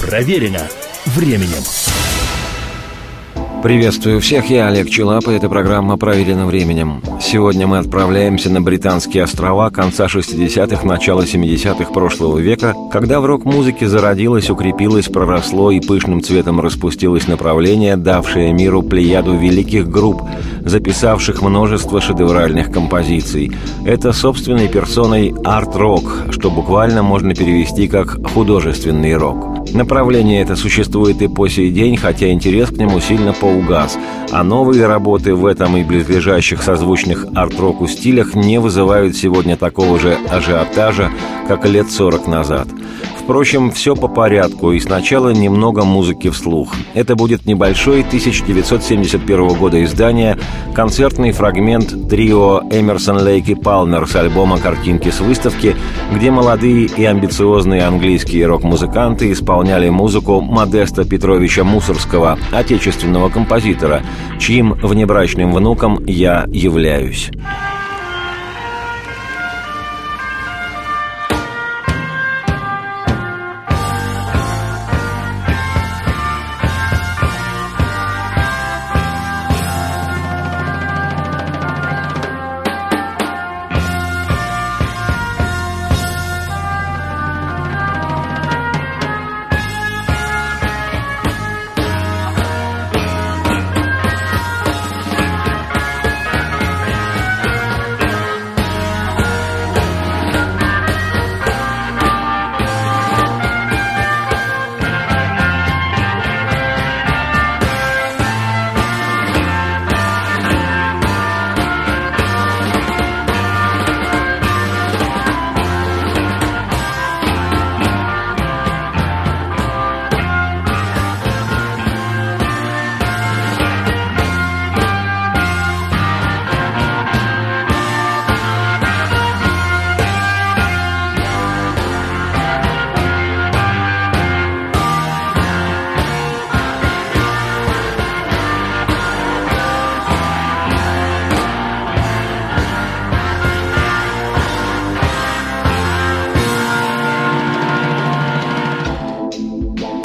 Проверено временем. Приветствую всех, я Олег Челап, и эта программа «Проверена временем». Сегодня мы отправляемся на Британские острова конца 60-х, начала 70-х прошлого века, когда в рок-музыке зародилось, укрепилось, проросло и пышным цветом распустилось направление, давшее миру плеяду великих групп, записавших множество шедевральных композиций. Это собственной персоной арт-рок, что буквально можно перевести как «художественный рок». Направление это существует и по сей день, хотя интерес к нему сильно поугас, а новые работы в этом и близлежащих созвучных арт-року стилях не вызывают сегодня такого же ажиотажа, как лет 40 назад – Впрочем, все по порядку, и сначала немного музыки вслух. Это будет небольшой 1971 года издания, концертный фрагмент трио Эмерсон Лейк и Палмер с альбома «Картинки с выставки», где молодые и амбициозные английские рок-музыканты исполняли музыку Модеста Петровича Мусорского, отечественного композитора, чьим внебрачным внуком я являюсь.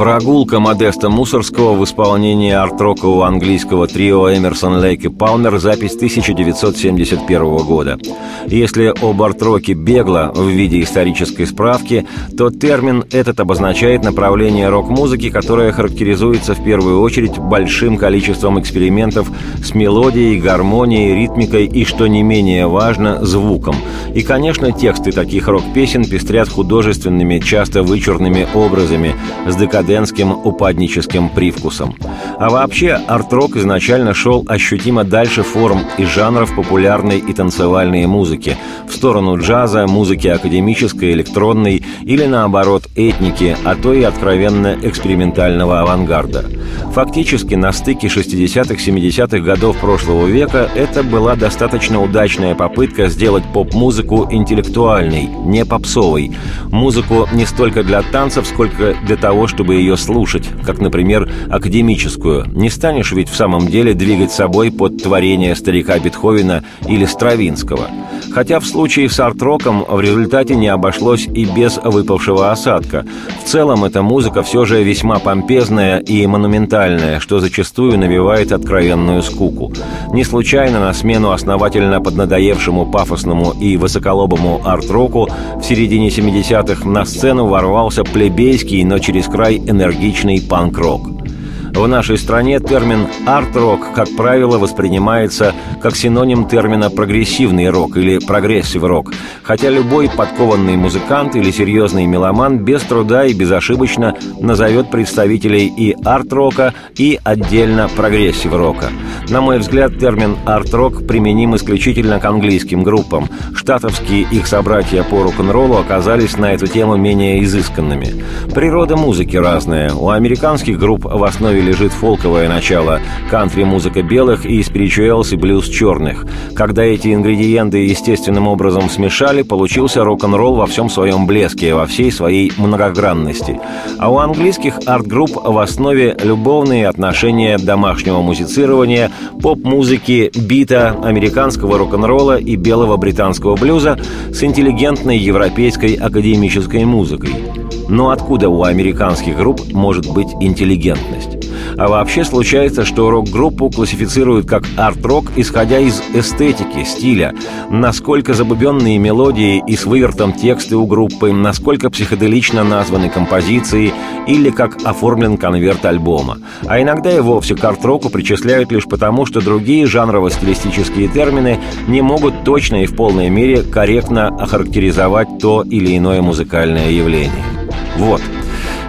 Прогулка Модеста Мусорского в исполнении арт-рокового английского трио Эмерсон, Лейк и Палмер, запись 1971 года. Если об арт-роке бегло в виде исторической справки, то термин этот обозначает направление рок-музыки, которое характеризуется в первую очередь большим количеством экспериментов с мелодией, гармонией, ритмикой и, что не менее важно, звуком. И, конечно, тексты таких рок-песен пестрят художественными, часто вычурными образами с декадентом декадентским упадническим привкусом. А вообще, арт-рок изначально шел ощутимо дальше форм и жанров популярной и танцевальной музыки, в сторону джаза, музыки академической, электронной или, наоборот, этники, а то и откровенно экспериментального авангарда. Фактически, на стыке 60-70-х годов прошлого века это была достаточно удачная попытка сделать поп-музыку интеллектуальной, не попсовой. Музыку не столько для танцев, сколько для того, чтобы ее слушать, как, например, академическую. Не станешь ведь в самом деле двигать собой под творение старика Бетховена или Стравинского. Хотя в случае с арт-роком в результате не обошлось и без выпавшего осадка. В целом эта музыка все же весьма помпезная и монументальная, что зачастую навевает откровенную скуку. Не случайно на смену основательно поднадоевшему пафосному и высоколобому арт-року в середине 70-х на сцену ворвался плебейский, но через край энергичный панк-рок. В нашей стране термин «арт-рок», как правило, воспринимается как синоним термина «прогрессивный рок» или «прогрессив-рок», хотя любой подкованный музыкант или серьезный меломан без труда и безошибочно назовет представителей и арт-рока, и отдельно прогрессив-рока. На мой взгляд, термин «арт-рок» применим исключительно к английским группам. Штатовские их собратья по рок-н-роллу оказались на эту тему менее изысканными. Природа музыки разная. У американских групп в основе лежит фолковое начало, кантри-музыка белых и спиричуэлс и блюз черных. Когда эти ингредиенты естественным образом смешали, получился рок-н-ролл во всем своем блеске, во всей своей многогранности. А у английских арт-групп в основе любовные отношения домашнего музицирования, поп-музыки, бита, американского рок-н-ролла и белого британского блюза с интеллигентной европейской академической музыкой. Но откуда у американских групп может быть интеллигентность? А вообще случается, что рок-группу классифицируют как арт-рок, исходя из эстетики, стиля, насколько забубенные мелодии и с вывертом тексты у группы, насколько психоделично названы композиции или как оформлен конверт альбома. А иногда и вовсе к арт-року причисляют лишь потому, что другие жанрово-стилистические термины не могут точно и в полной мере корректно охарактеризовать то или иное музыкальное явление. Вот.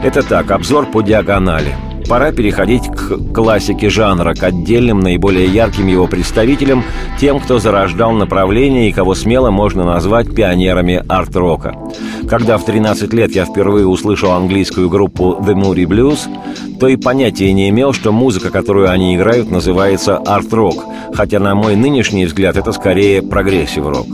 Это так, обзор по диагонали – Пора переходить к классике жанра, к отдельным, наиболее ярким его представителям, тем, кто зарождал направление и кого смело можно назвать пионерами арт-рока. Когда в 13 лет я впервые услышал английскую группу The Moody Blues, то и понятия не имел, что музыка, которую они играют, называется арт-рок, хотя на мой нынешний взгляд это скорее прогрессив-рок.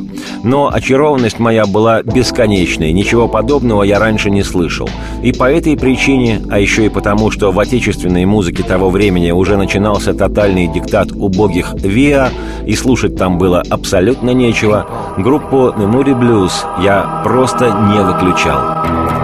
Но очарованность моя была бесконечной, ничего подобного я раньше не слышал. И по этой причине, а еще и потому, что в отечественной музыке того времени уже начинался тотальный диктат убогих ВИА, и слушать там было абсолютно нечего, группу Moody Blues я просто не выключал.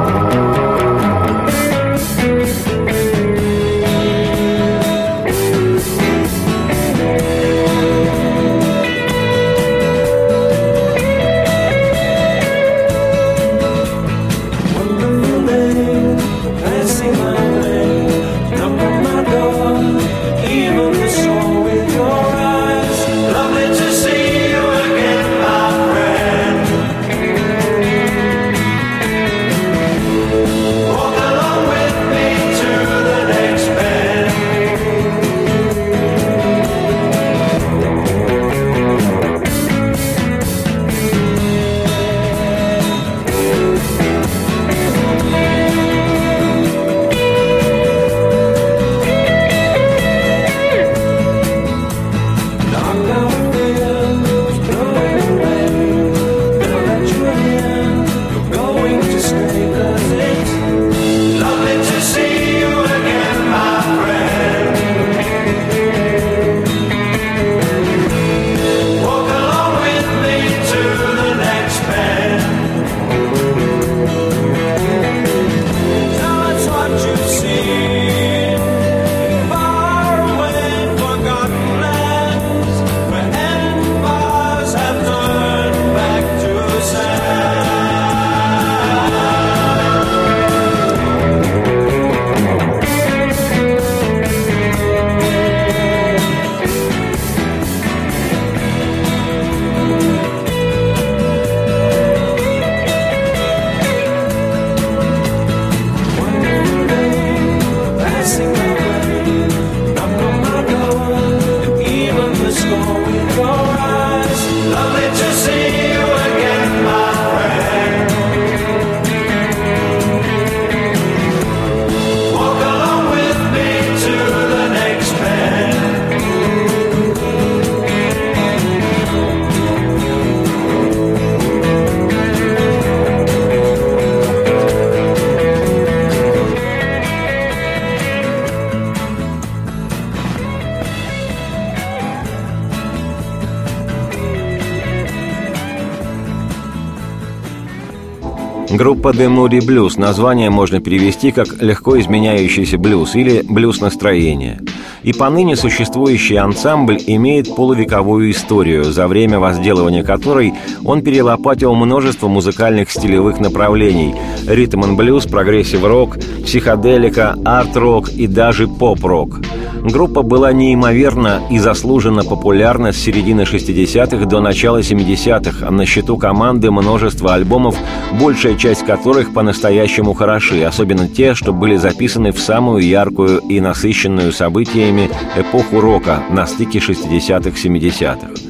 Группа The Moody Blues. Название можно перевести как «легко изменяющийся блюз» или «блюз настроения». И поныне существующий ансамбль имеет полувековую историю, за время возделывания которой он перелопатил множество музыкальных стилевых направлений – ритм-н-блюз, прогрессив-рок, психоделика, арт-рок и даже поп-рок – Группа была неимоверно и заслуженно популярна с середины 60-х до начала 70-х, а на счету команды множество альбомов, большая часть которых по-настоящему хороши, особенно те, что были записаны в самую яркую и насыщенную событиями эпоху рока на стыке 60-х-70-х.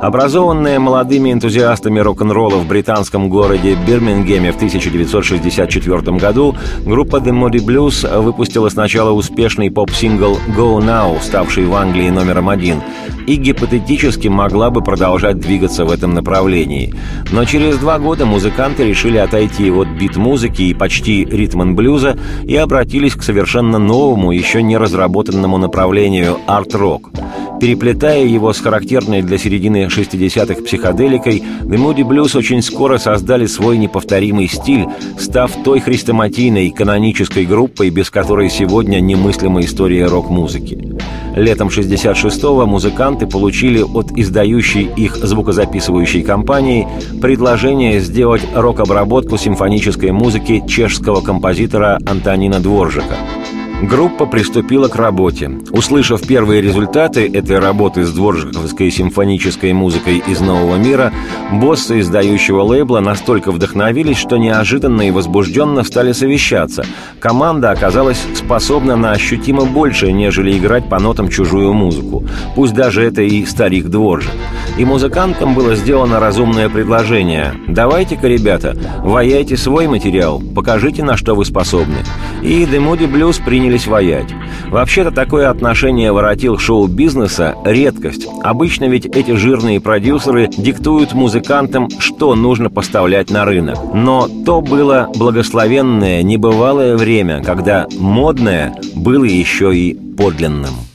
Образованная молодыми энтузиастами рок-н-ролла в британском городе Бирмингеме в 1964 году, группа The Moody Blues выпустила сначала успешный поп-сингл «Go Now», ставший в Англии номером один, и гипотетически могла бы продолжать двигаться в этом направлении. Но через два года музыканты решили отойти от бит-музыки и почти ритм-н-блюза и обратились к совершенно новому, еще не разработанному направлению арт-рок – Переплетая его с характерной для середины 60-х психоделикой, The Moody Blues очень скоро создали свой неповторимый стиль, став той хрестоматийной канонической группой, без которой сегодня немыслима история рок-музыки. Летом 66-го музыканты получили от издающей их звукозаписывающей компании предложение сделать рок-обработку симфонической музыки чешского композитора Антонина Дворжика – Группа приступила к работе. Услышав первые результаты этой работы с дворжиковской симфонической музыкой из Нового мира, боссы издающего лейбла настолько вдохновились, что неожиданно и возбужденно стали совещаться. Команда оказалась способна на ощутимо больше, нежели играть по нотам чужую музыку. Пусть даже это и старик Дворжик. И музыкантам было сделано разумное предложение. «Давайте-ка, ребята, ваяйте свой материал, покажите, на что вы способны». И Moody Blues приняли принялись воять. Вообще-то такое отношение воротил шоу-бизнеса – редкость. Обычно ведь эти жирные продюсеры диктуют музыкантам, что нужно поставлять на рынок. Но то было благословенное, небывалое время, когда модное было еще и подлинным.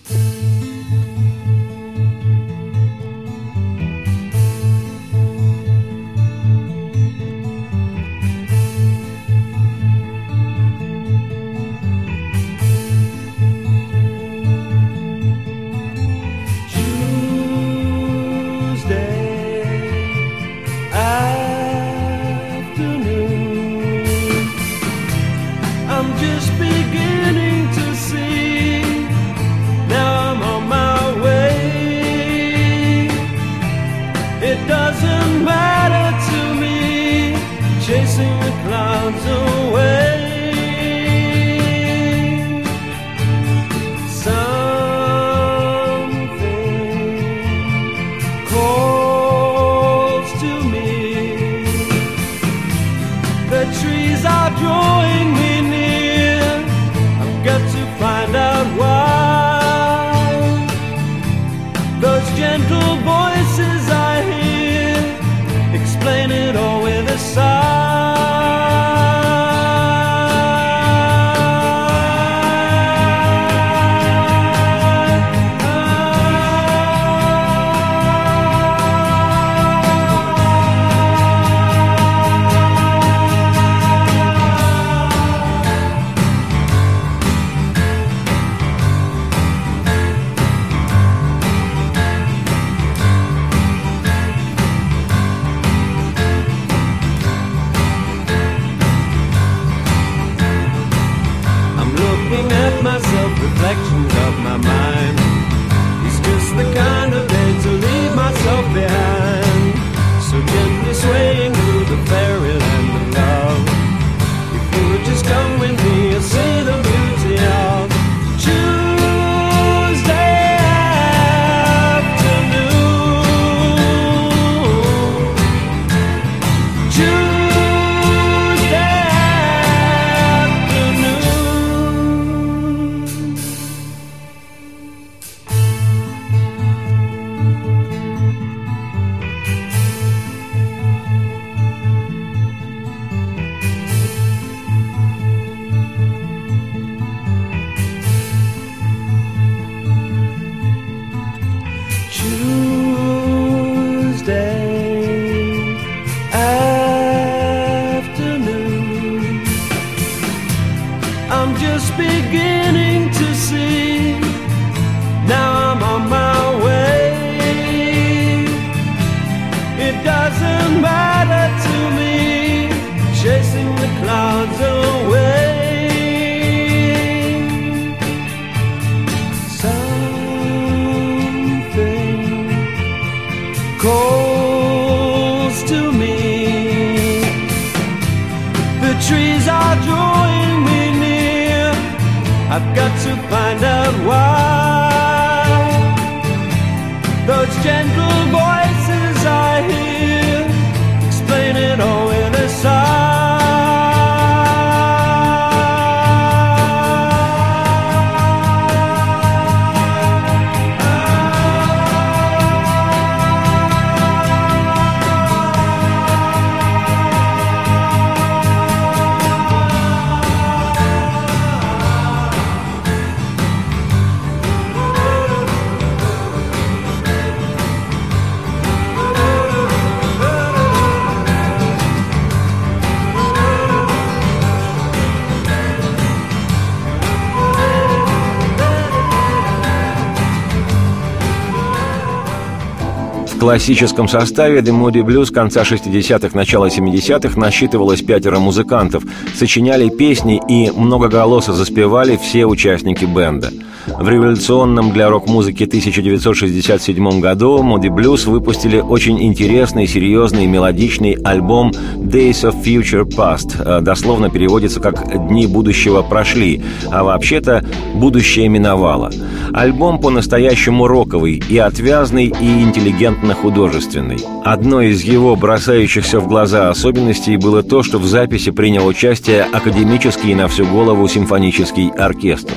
Классическом составе The Moody Blues конца 60-х, начала 70-х насчитывалось пятеро музыкантов, сочиняли песни и многоголосо заспевали все участники бенда. В революционном для рок-музыки 1967 году Moody Blues выпустили очень интересный, серьезный, мелодичный альбом Days of Future Past. Дословно переводится как «Дни будущего прошли», а вообще-то «Будущее миновало». Альбом по-настоящему роковый и отвязный, и интеллигентно-художественный. Одной из его бросающихся в глаза особенностей было то, что в записи принял участие академический на всю голову симфонический оркестр.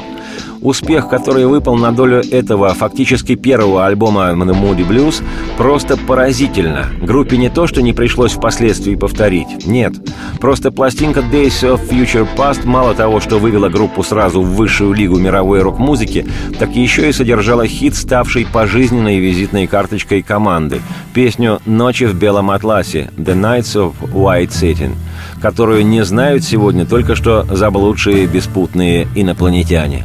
Успех, который выпал на долю этого фактически первого альбома The Moody Blues, просто поразительно. Группе не то, что не пришлось впоследствии повторить. Нет. Просто пластинка Days of Future Past мало того, что вывела группу сразу в высшую лигу мировой рок-музыки, так еще и содержала хит, ставший пожизненной визитной карточкой команды. Песню «Ночи в белом атласе» «The Nights of White Satin», которую не знают сегодня только что заблудшие беспутные инопланетяне.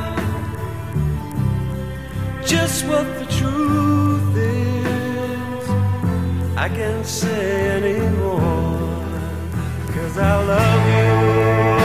just what the truth is. I can't say anymore, cause I love you.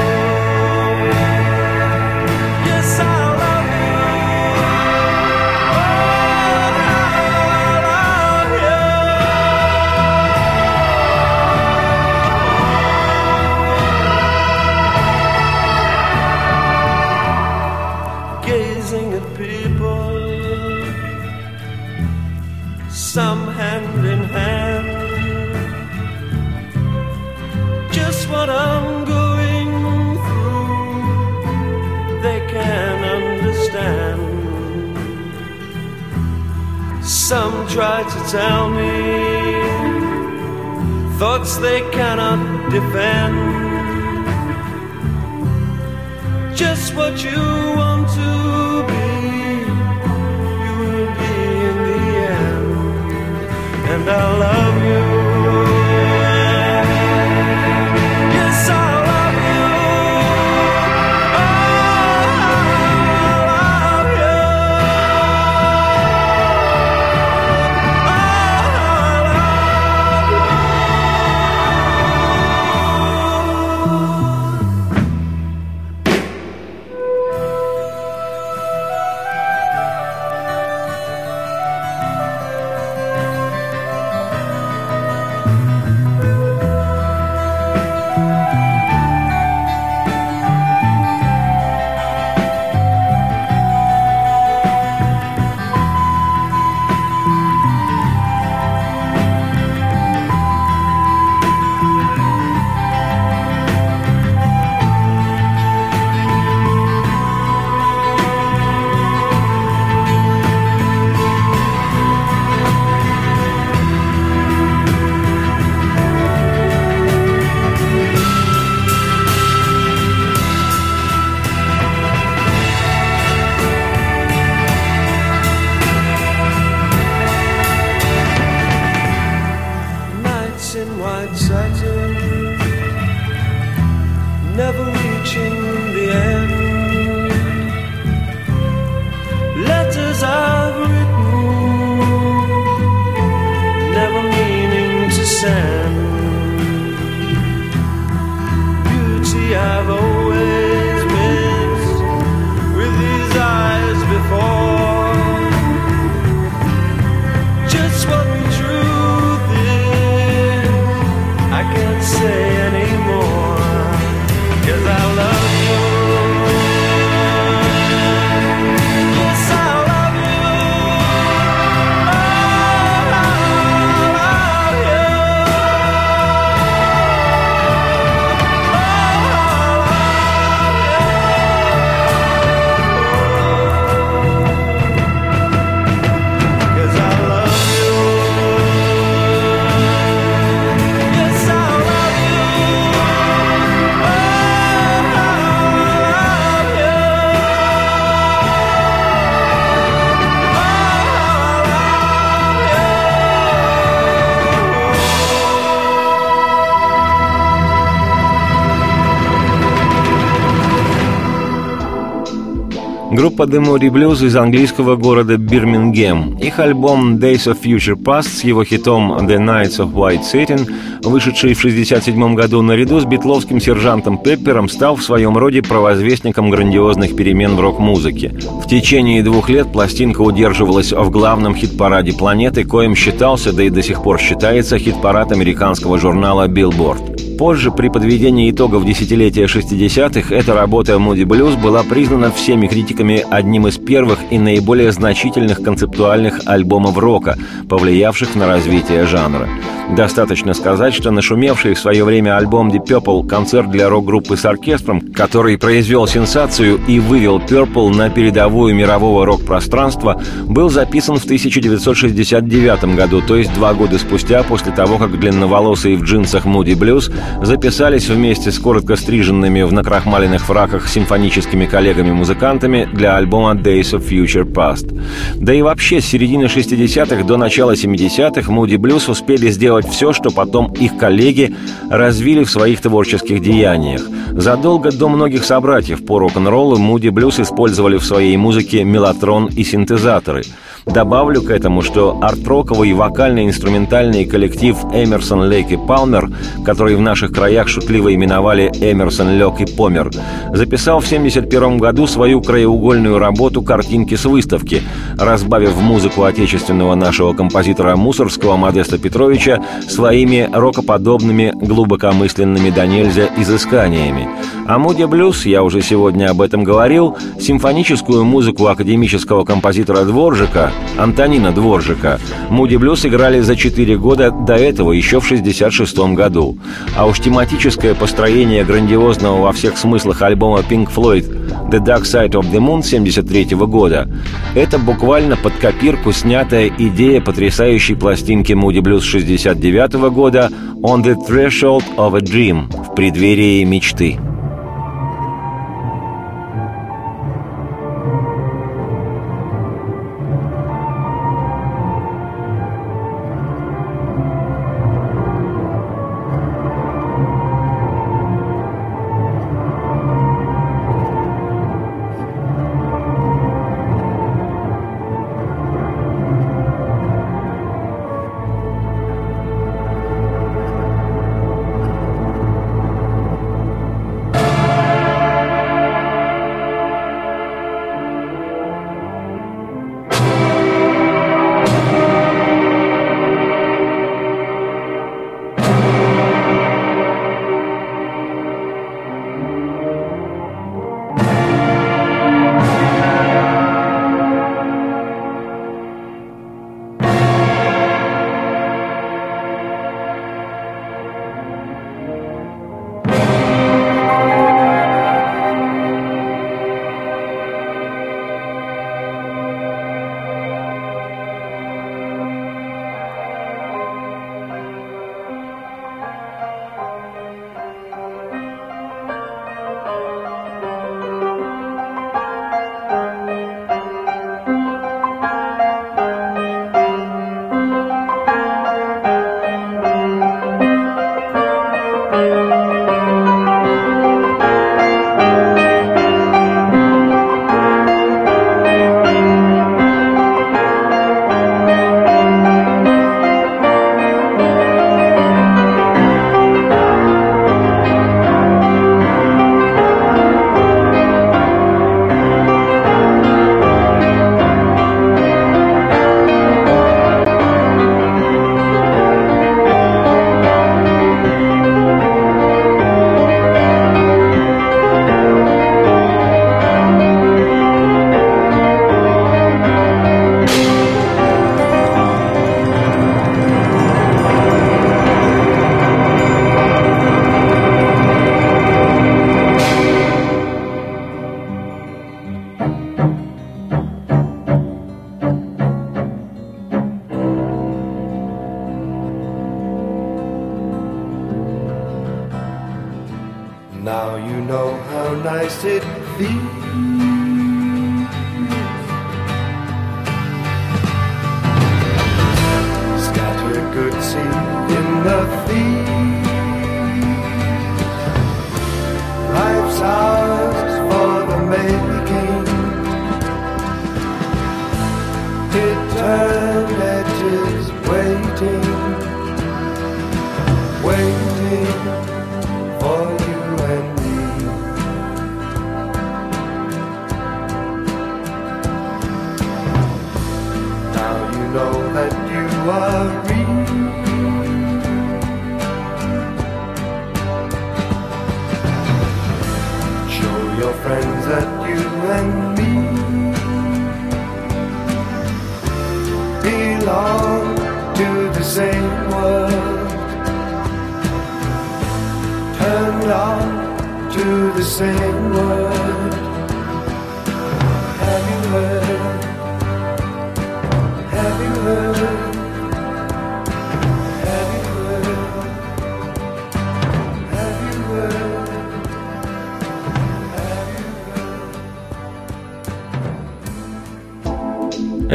Группа The Blues из английского города Бирмингем. Их альбом Days of Future Past с его хитом The Nights of White Satin, вышедший в 1967 году наряду с битловским сержантом Пеппером, стал в своем роде провозвестником грандиозных перемен в рок-музыке. В течение двух лет пластинка удерживалась в главном хит-параде планеты, коим считался, да и до сих пор считается, хит-парад американского журнала Billboard. Позже, при подведении итогов десятилетия 60-х, эта работа Moody Blues была признана всеми критиками одним из первых и наиболее значительных концептуальных альбомов рока, повлиявших на развитие жанра. Достаточно сказать, что нашумевший в свое время альбом Deep Purple концерт для рок-группы с оркестром, который произвел сенсацию и вывел Purple на передовую мирового рок-пространства, был записан в 1969 году, то есть два года спустя после того, как длинноволосые в джинсах Moody Blues записались вместе с коротко стриженными в накрахмаленных фраках симфоническими коллегами-музыкантами для альбома Days of Future Past. Да и вообще, с середины 60-х до начала 70-х Moody Blues успели сделать все, что потом их коллеги развили в своих творческих деяниях. Задолго до многих собратьев по рок-н-роллу Moody Blues использовали в своей музыке мелатрон и синтезаторы – Добавлю к этому, что арт-роковый вокально-инструментальный коллектив Эмерсон, Лейк и Палмер, который в наших краях шутливо именовали Эмерсон, Лек и Помер, записал в 1971 году свою краеугольную работу «Картинки с выставки», разбавив музыку отечественного нашего композитора Мусорского Модеста Петровича своими рокоподобными, глубокомысленными до нельзя изысканиями. А Муди Блюз, я уже сегодня об этом говорил, симфоническую музыку академического композитора Дворжика Антонина Дворжика. Муди Блюз играли за 4 года до этого, еще в 66 году. А уж тематическое построение грандиозного во всех смыслах альбома Pink Floyd The Dark Side of the Moon 73 года – это буквально под копирку снятая идея потрясающей пластинки Moody Blues 69 года «On the Threshold of a Dream» – в преддверии мечты.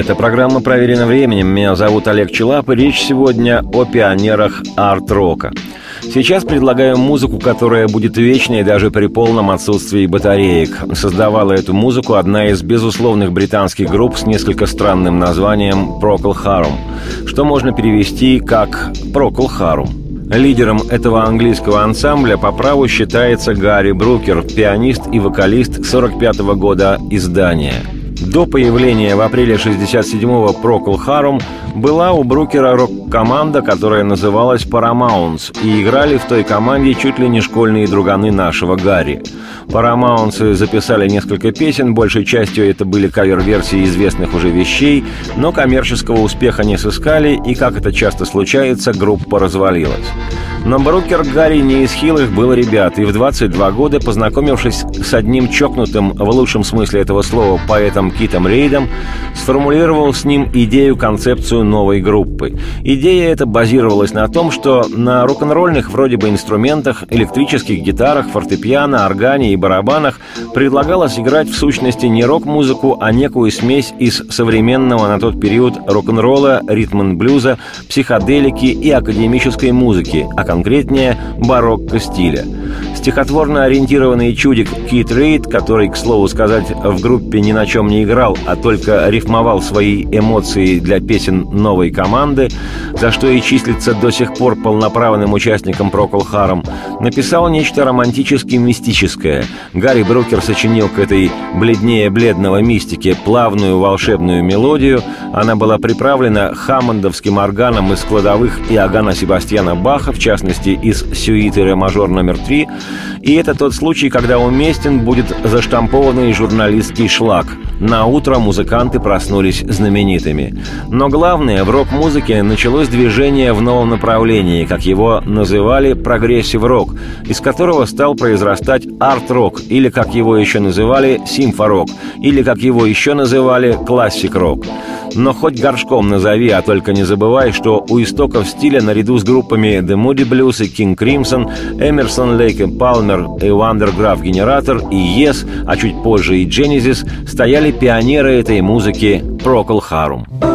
Эта программа проверена временем. Меня зовут Олег Челап, и речь сегодня о пионерах арт-рока. Сейчас предлагаю музыку, которая будет вечной даже при полном отсутствии батареек. Создавала эту музыку одна из безусловных британских групп с несколько странным названием Procol Harum, что можно перевести как Procol Harum. Лидером этого английского ансамбля по праву считается Гарри Брукер, пианист и вокалист 45 -го года издания. До появления в апреле 67-го Procol Harum была у Брукера рок-команда, которая называлась Paramounts, и играли в той команде чуть ли не школьные друганы нашего Гарри. Парамаунцы записали несколько песен, большей частью это были кавер-версии известных уже вещей, но коммерческого успеха не сыскали, и, как это часто случается, группа развалилась. Но Брукер Гарри не из хилых был ребят, и в 22 года, познакомившись с одним чокнутым, в лучшем смысле этого слова, поэтом Китом Рейдом, сформулировал с ним идею-концепцию новой группы. Идея эта базировалась на том, что на рок-н-ролльных вроде бы инструментах, электрических гитарах, фортепиано, органе и барабанах предлагалось играть в сущности не рок-музыку, а некую смесь из современного на тот период рок-н-ролла, ритм-н-блюза, психоделики и академической музыки, а конкретнее барокко стиля. Стихотворно ориентированный чудик Кит Рейд, который, к слову сказать, в группе ни на чем не играл, а только рифмовал свои эмоции для песен новой команды, за что и числится до сих пор полноправным участником Procol Harum, написал нечто романтически мистическое. Гарри Брукер сочинил к этой бледнее бледного мистике плавную волшебную мелодию. Она была приправлена хаммондовским органом из кладовых Иоганна Себастьяна Баха, в частности, из сюиты ре мажор номер 3, и это тот случай, когда уместен будет заштампованный журналистский шлак. На утро музыканты проснулись знаменитыми. Но главное, в рок-музыке началось движение в новом направлении, как его называли прогрессив-рок, из которого стал произрастать арт-рок, или как его еще называли симфорок, или как его еще называли классик-рок. Но хоть горшком назови, а только не забывай, что у истоков стиля наряду с группами The Moody Blues и King Crimson, Emerson, Lake и Palmer и Wondergraph Generator и Yes, а чуть позже и Genesis, стояли пионеры этой музыки Procol Harum. We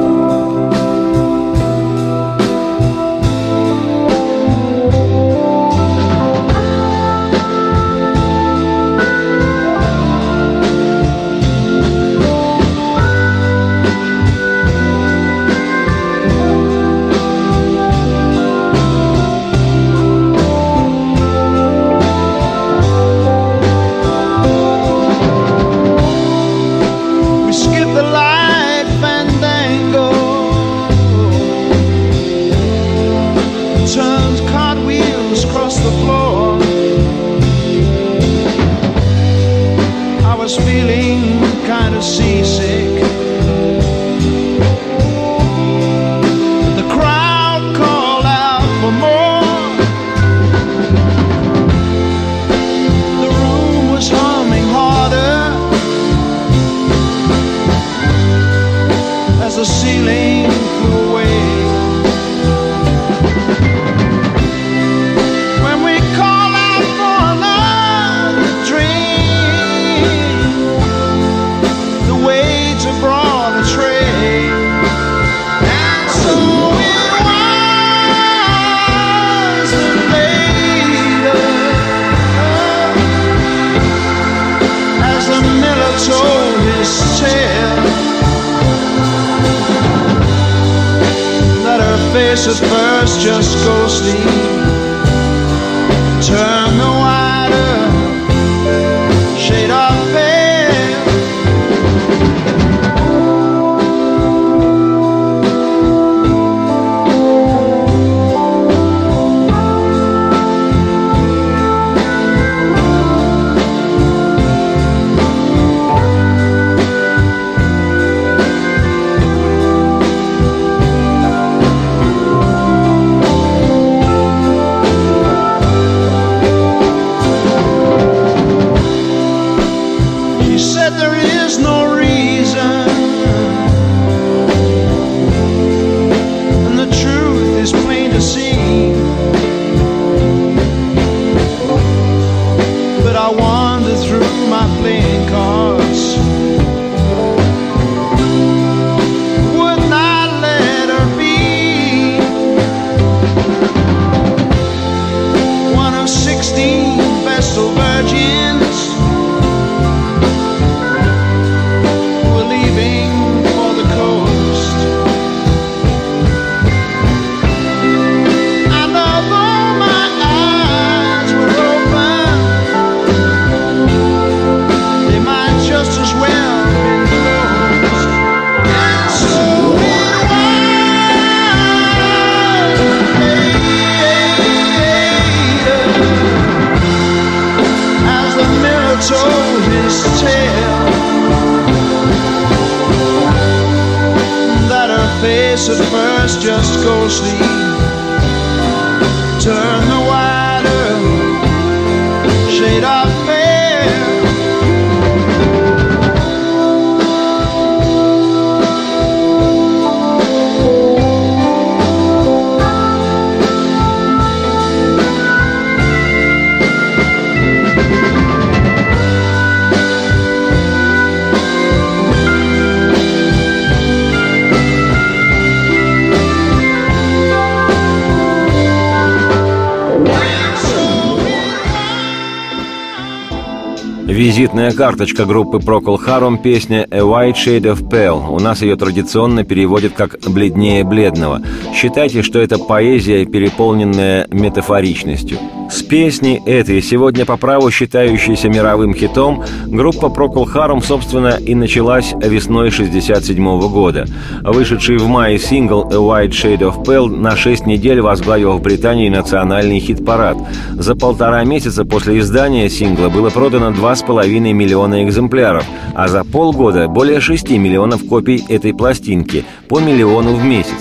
Визитная карточка группы Procol Harum песня «A White Shade of Pale». У нас ее традиционно переводят как «бледнее бледного». Считайте, что это поэзия, переполненная метафоричностью. С песней этой, сегодня по праву считающейся мировым хитом, группа Procol Harum, собственно, и началась весной 67 года. Вышедший в мае сингл «A White Shade of Pale» на 6 недель возглавил в Британии национальный хит-парад. За полтора месяца после издания сингла было продано 2,5 миллиона экземпляров, а за полгода более 6 миллионов копий этой пластинки, по миллиону в месяц.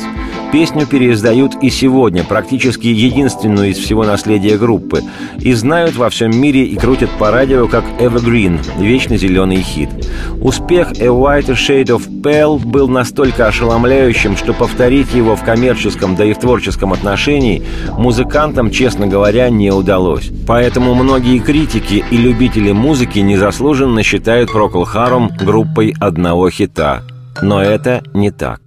Песню переиздают и сегодня, практически единственную из всего наследия группы, и знают во всем мире и крутят по радио как Evergreen, вечно зеленый хит. Успех A Whiter Shade of Pale был настолько ошеломляющим, что повторить его в коммерческом, да и в творческом отношении музыкантам, честно говоря, не удалось. Поэтому многие критики и любители музыки незаслуженно считают Procol Harum группой одного хита. Но это не так.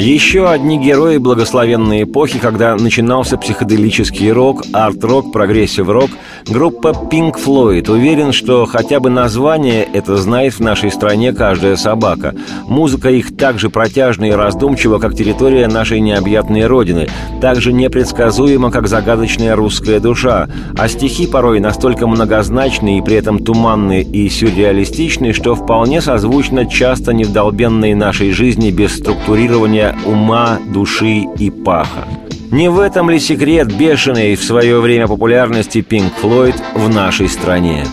Еще одни герои благословенной эпохи, когда начинался психоделический рок, арт-рок, прогрессив-рок, группа Pink Floyd. Уверен, что хотя бы название это знает в нашей стране каждая собака. Музыка их так же протяжна и раздумчива, как территория нашей необъятной родины, так же непредсказуема, как загадочная русская душа, а стихи порой настолько многозначные и при этом туманные и сюрреалистичные, что вполне созвучно часто невдолбенной нашей жизни без структурирования ума, души и паха. Не в этом ли секрет бешеной в свое время популярности Pink Floyd в нашей стране?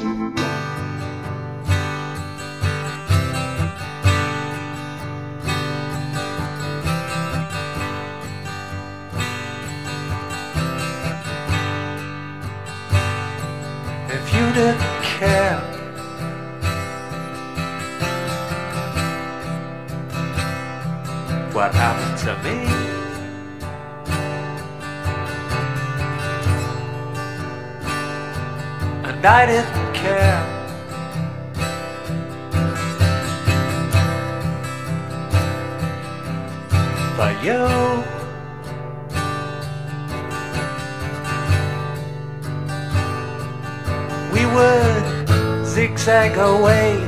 I didn't care. But you, we would zigzag away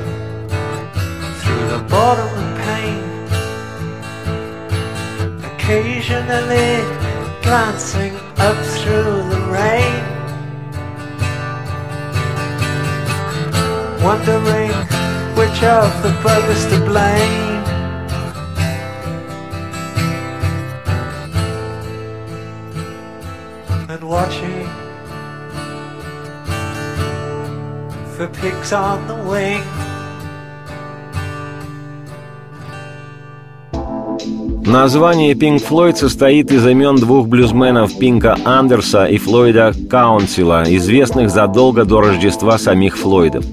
through the bottom of pain, occasionally glancing up through the rain. Wondering which of the brothers to blame. And watching for pigs on the wing. Название Pink Floyd состоит из имен двух блюзменов Пинка Андерса и Флойда Каунсила, известных задолго до Рождества самих Флойдов.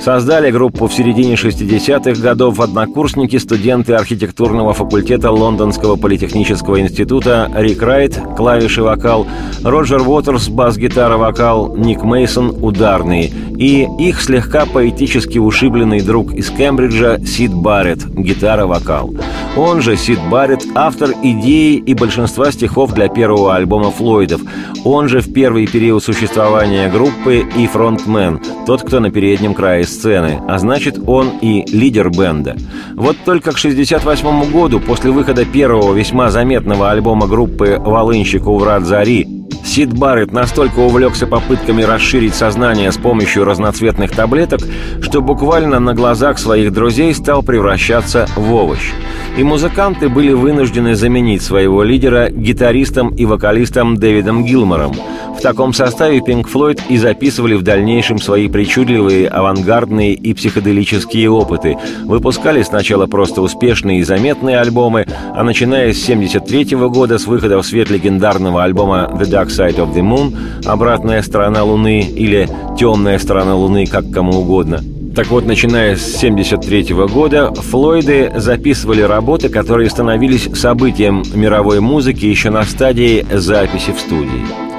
Создали группу в середине 60-х годов однокурсники, студенты архитектурного факультета Лондонского политехнического института Рик Райт, клавиши вокал, Роджер Уотерс, бас-гитара вокал, Ник Мейсон ударный и их слегка поэтически ушибленный друг из Кембриджа Сид Барретт, гитара-вокал. Он же, Сид Барретт, автор идеи и большинства стихов для первого альбома Флойдов. Он же в первый период существования группы и фронтмен, тот, кто на переднем крае сцены, а значит, он и лидер бенда. Вот только к 68 году, после выхода первого весьма заметного альбома группы «Волынщик у Зари», Сид Барретт настолько увлекся попытками расширить сознание с помощью разноцветных таблеток, что буквально на глазах своих друзей стал превращаться в овощ. И музыканты были вынуждены заменить своего лидера гитаристом и вокалистом Дэвидом Гилмором. В таком составе Pink Floyd и записывали в дальнейшем свои причудливые, авангардные и психоделические опыты. Выпускали сначала просто успешные и заметные альбомы, а начиная с 1973 года с выхода в свет легендарного альбома The Dark Side of the Moon, обратная сторона Луны или темная сторона Луны, как кому угодно. Так вот, начиная с 1973 года, Флойды записывали работы, которые становились событием мировой музыки еще на стадии записи в студии.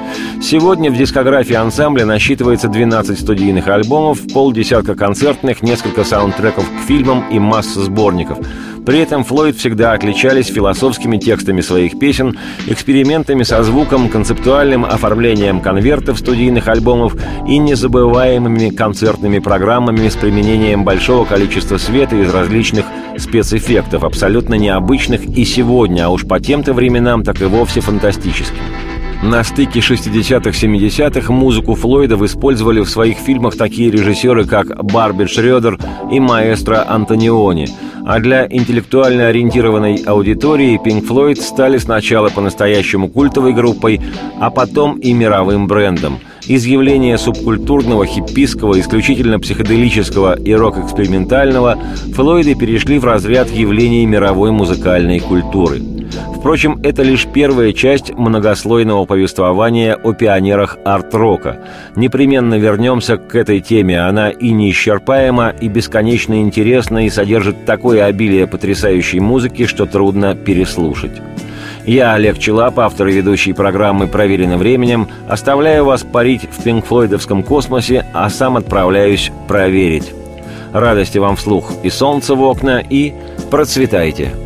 Сегодня в дискографии ансамбля насчитывается 12 студийных альбомов, полдесятка концертных, несколько саундтреков к фильмам и масса сборников – при этом Флойд всегда отличались философскими текстами своих песен, экспериментами со звуком, концептуальным оформлением конвертов студийных альбомов и незабываемыми концертными программами с применением большого количества света из различных спецэффектов, абсолютно необычных и сегодня, а уж по тем-то временам так и вовсе фантастических. На стыке 60-х-70-х музыку Флойда использовали в своих фильмах такие режиссеры, как Барби Шредер и маэстро Антониони – а для интеллектуально ориентированной аудитории Pink Floyd стали сначала по-настоящему культовой группой, а потом и мировым брендом. Из явления субкультурного, хиппийского, исключительно психоделического и рок-экспериментального Флойды перешли в разряд явлений мировой музыкальной культуры – Впрочем, это лишь первая часть многослойного повествования о пионерах арт-рока. Непременно вернемся к этой теме. Она и неисчерпаема, и бесконечно интересна, и содержит такое обилие потрясающей музыки, что трудно переслушать. Я, Олег Челап, автор и ведущий программы «Проверено временем», оставляю вас парить в пинкфлойдовском космосе, а сам отправляюсь проверить. Радости вам вслух и солнце в окна, и процветайте!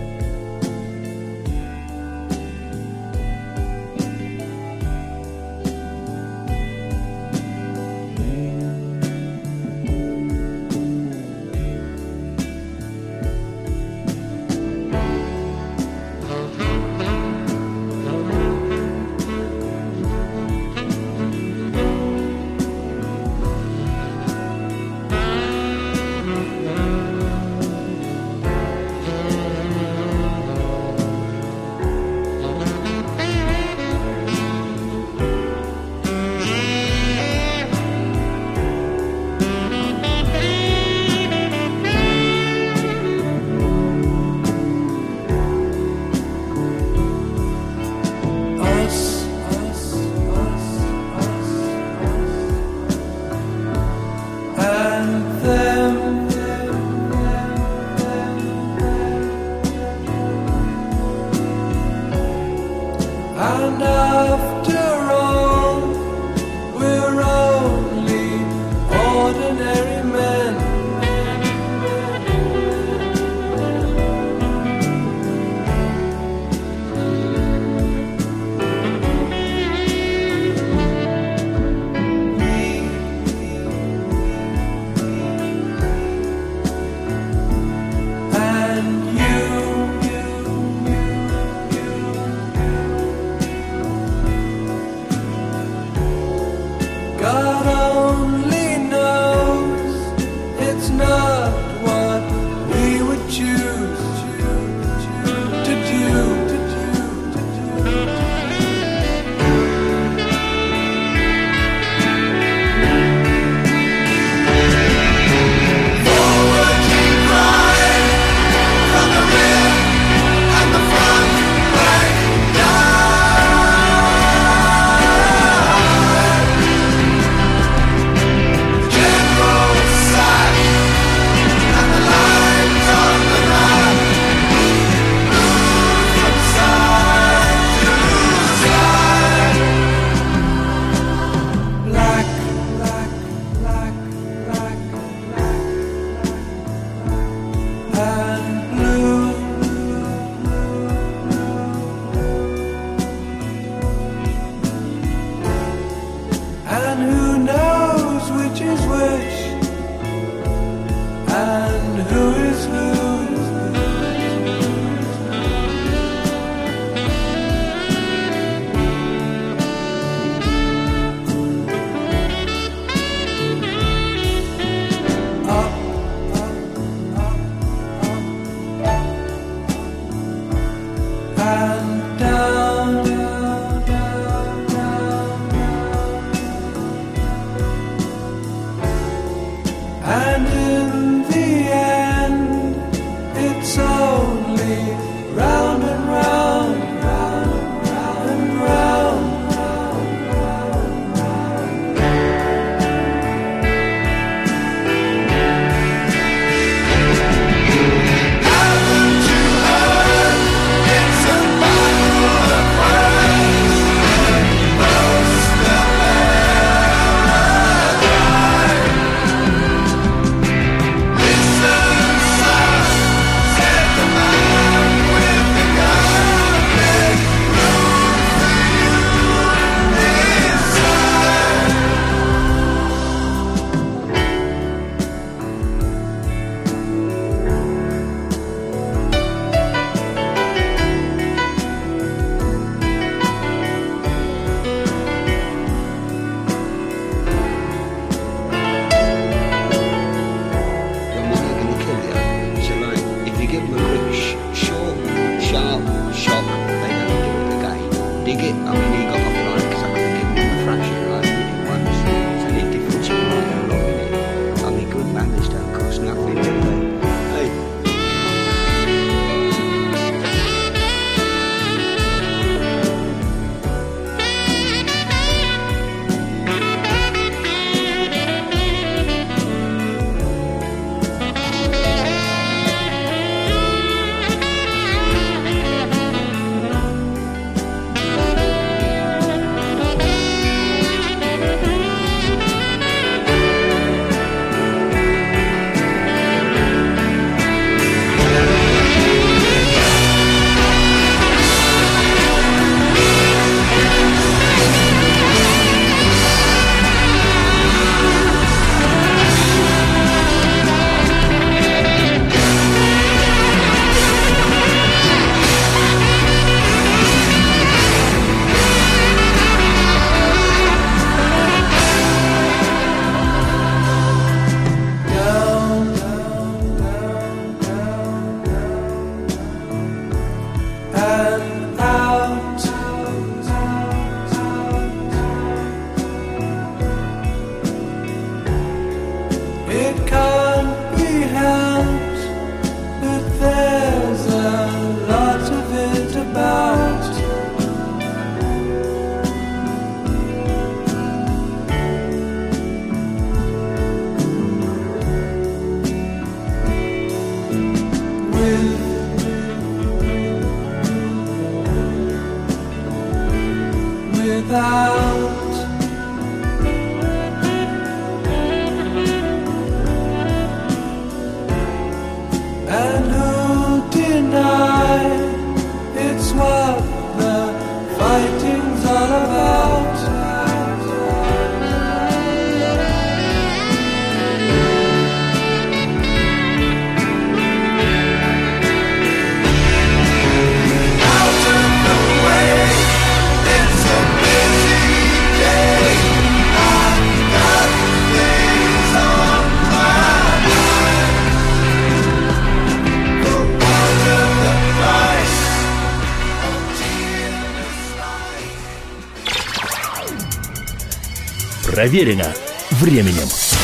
Проверено временем.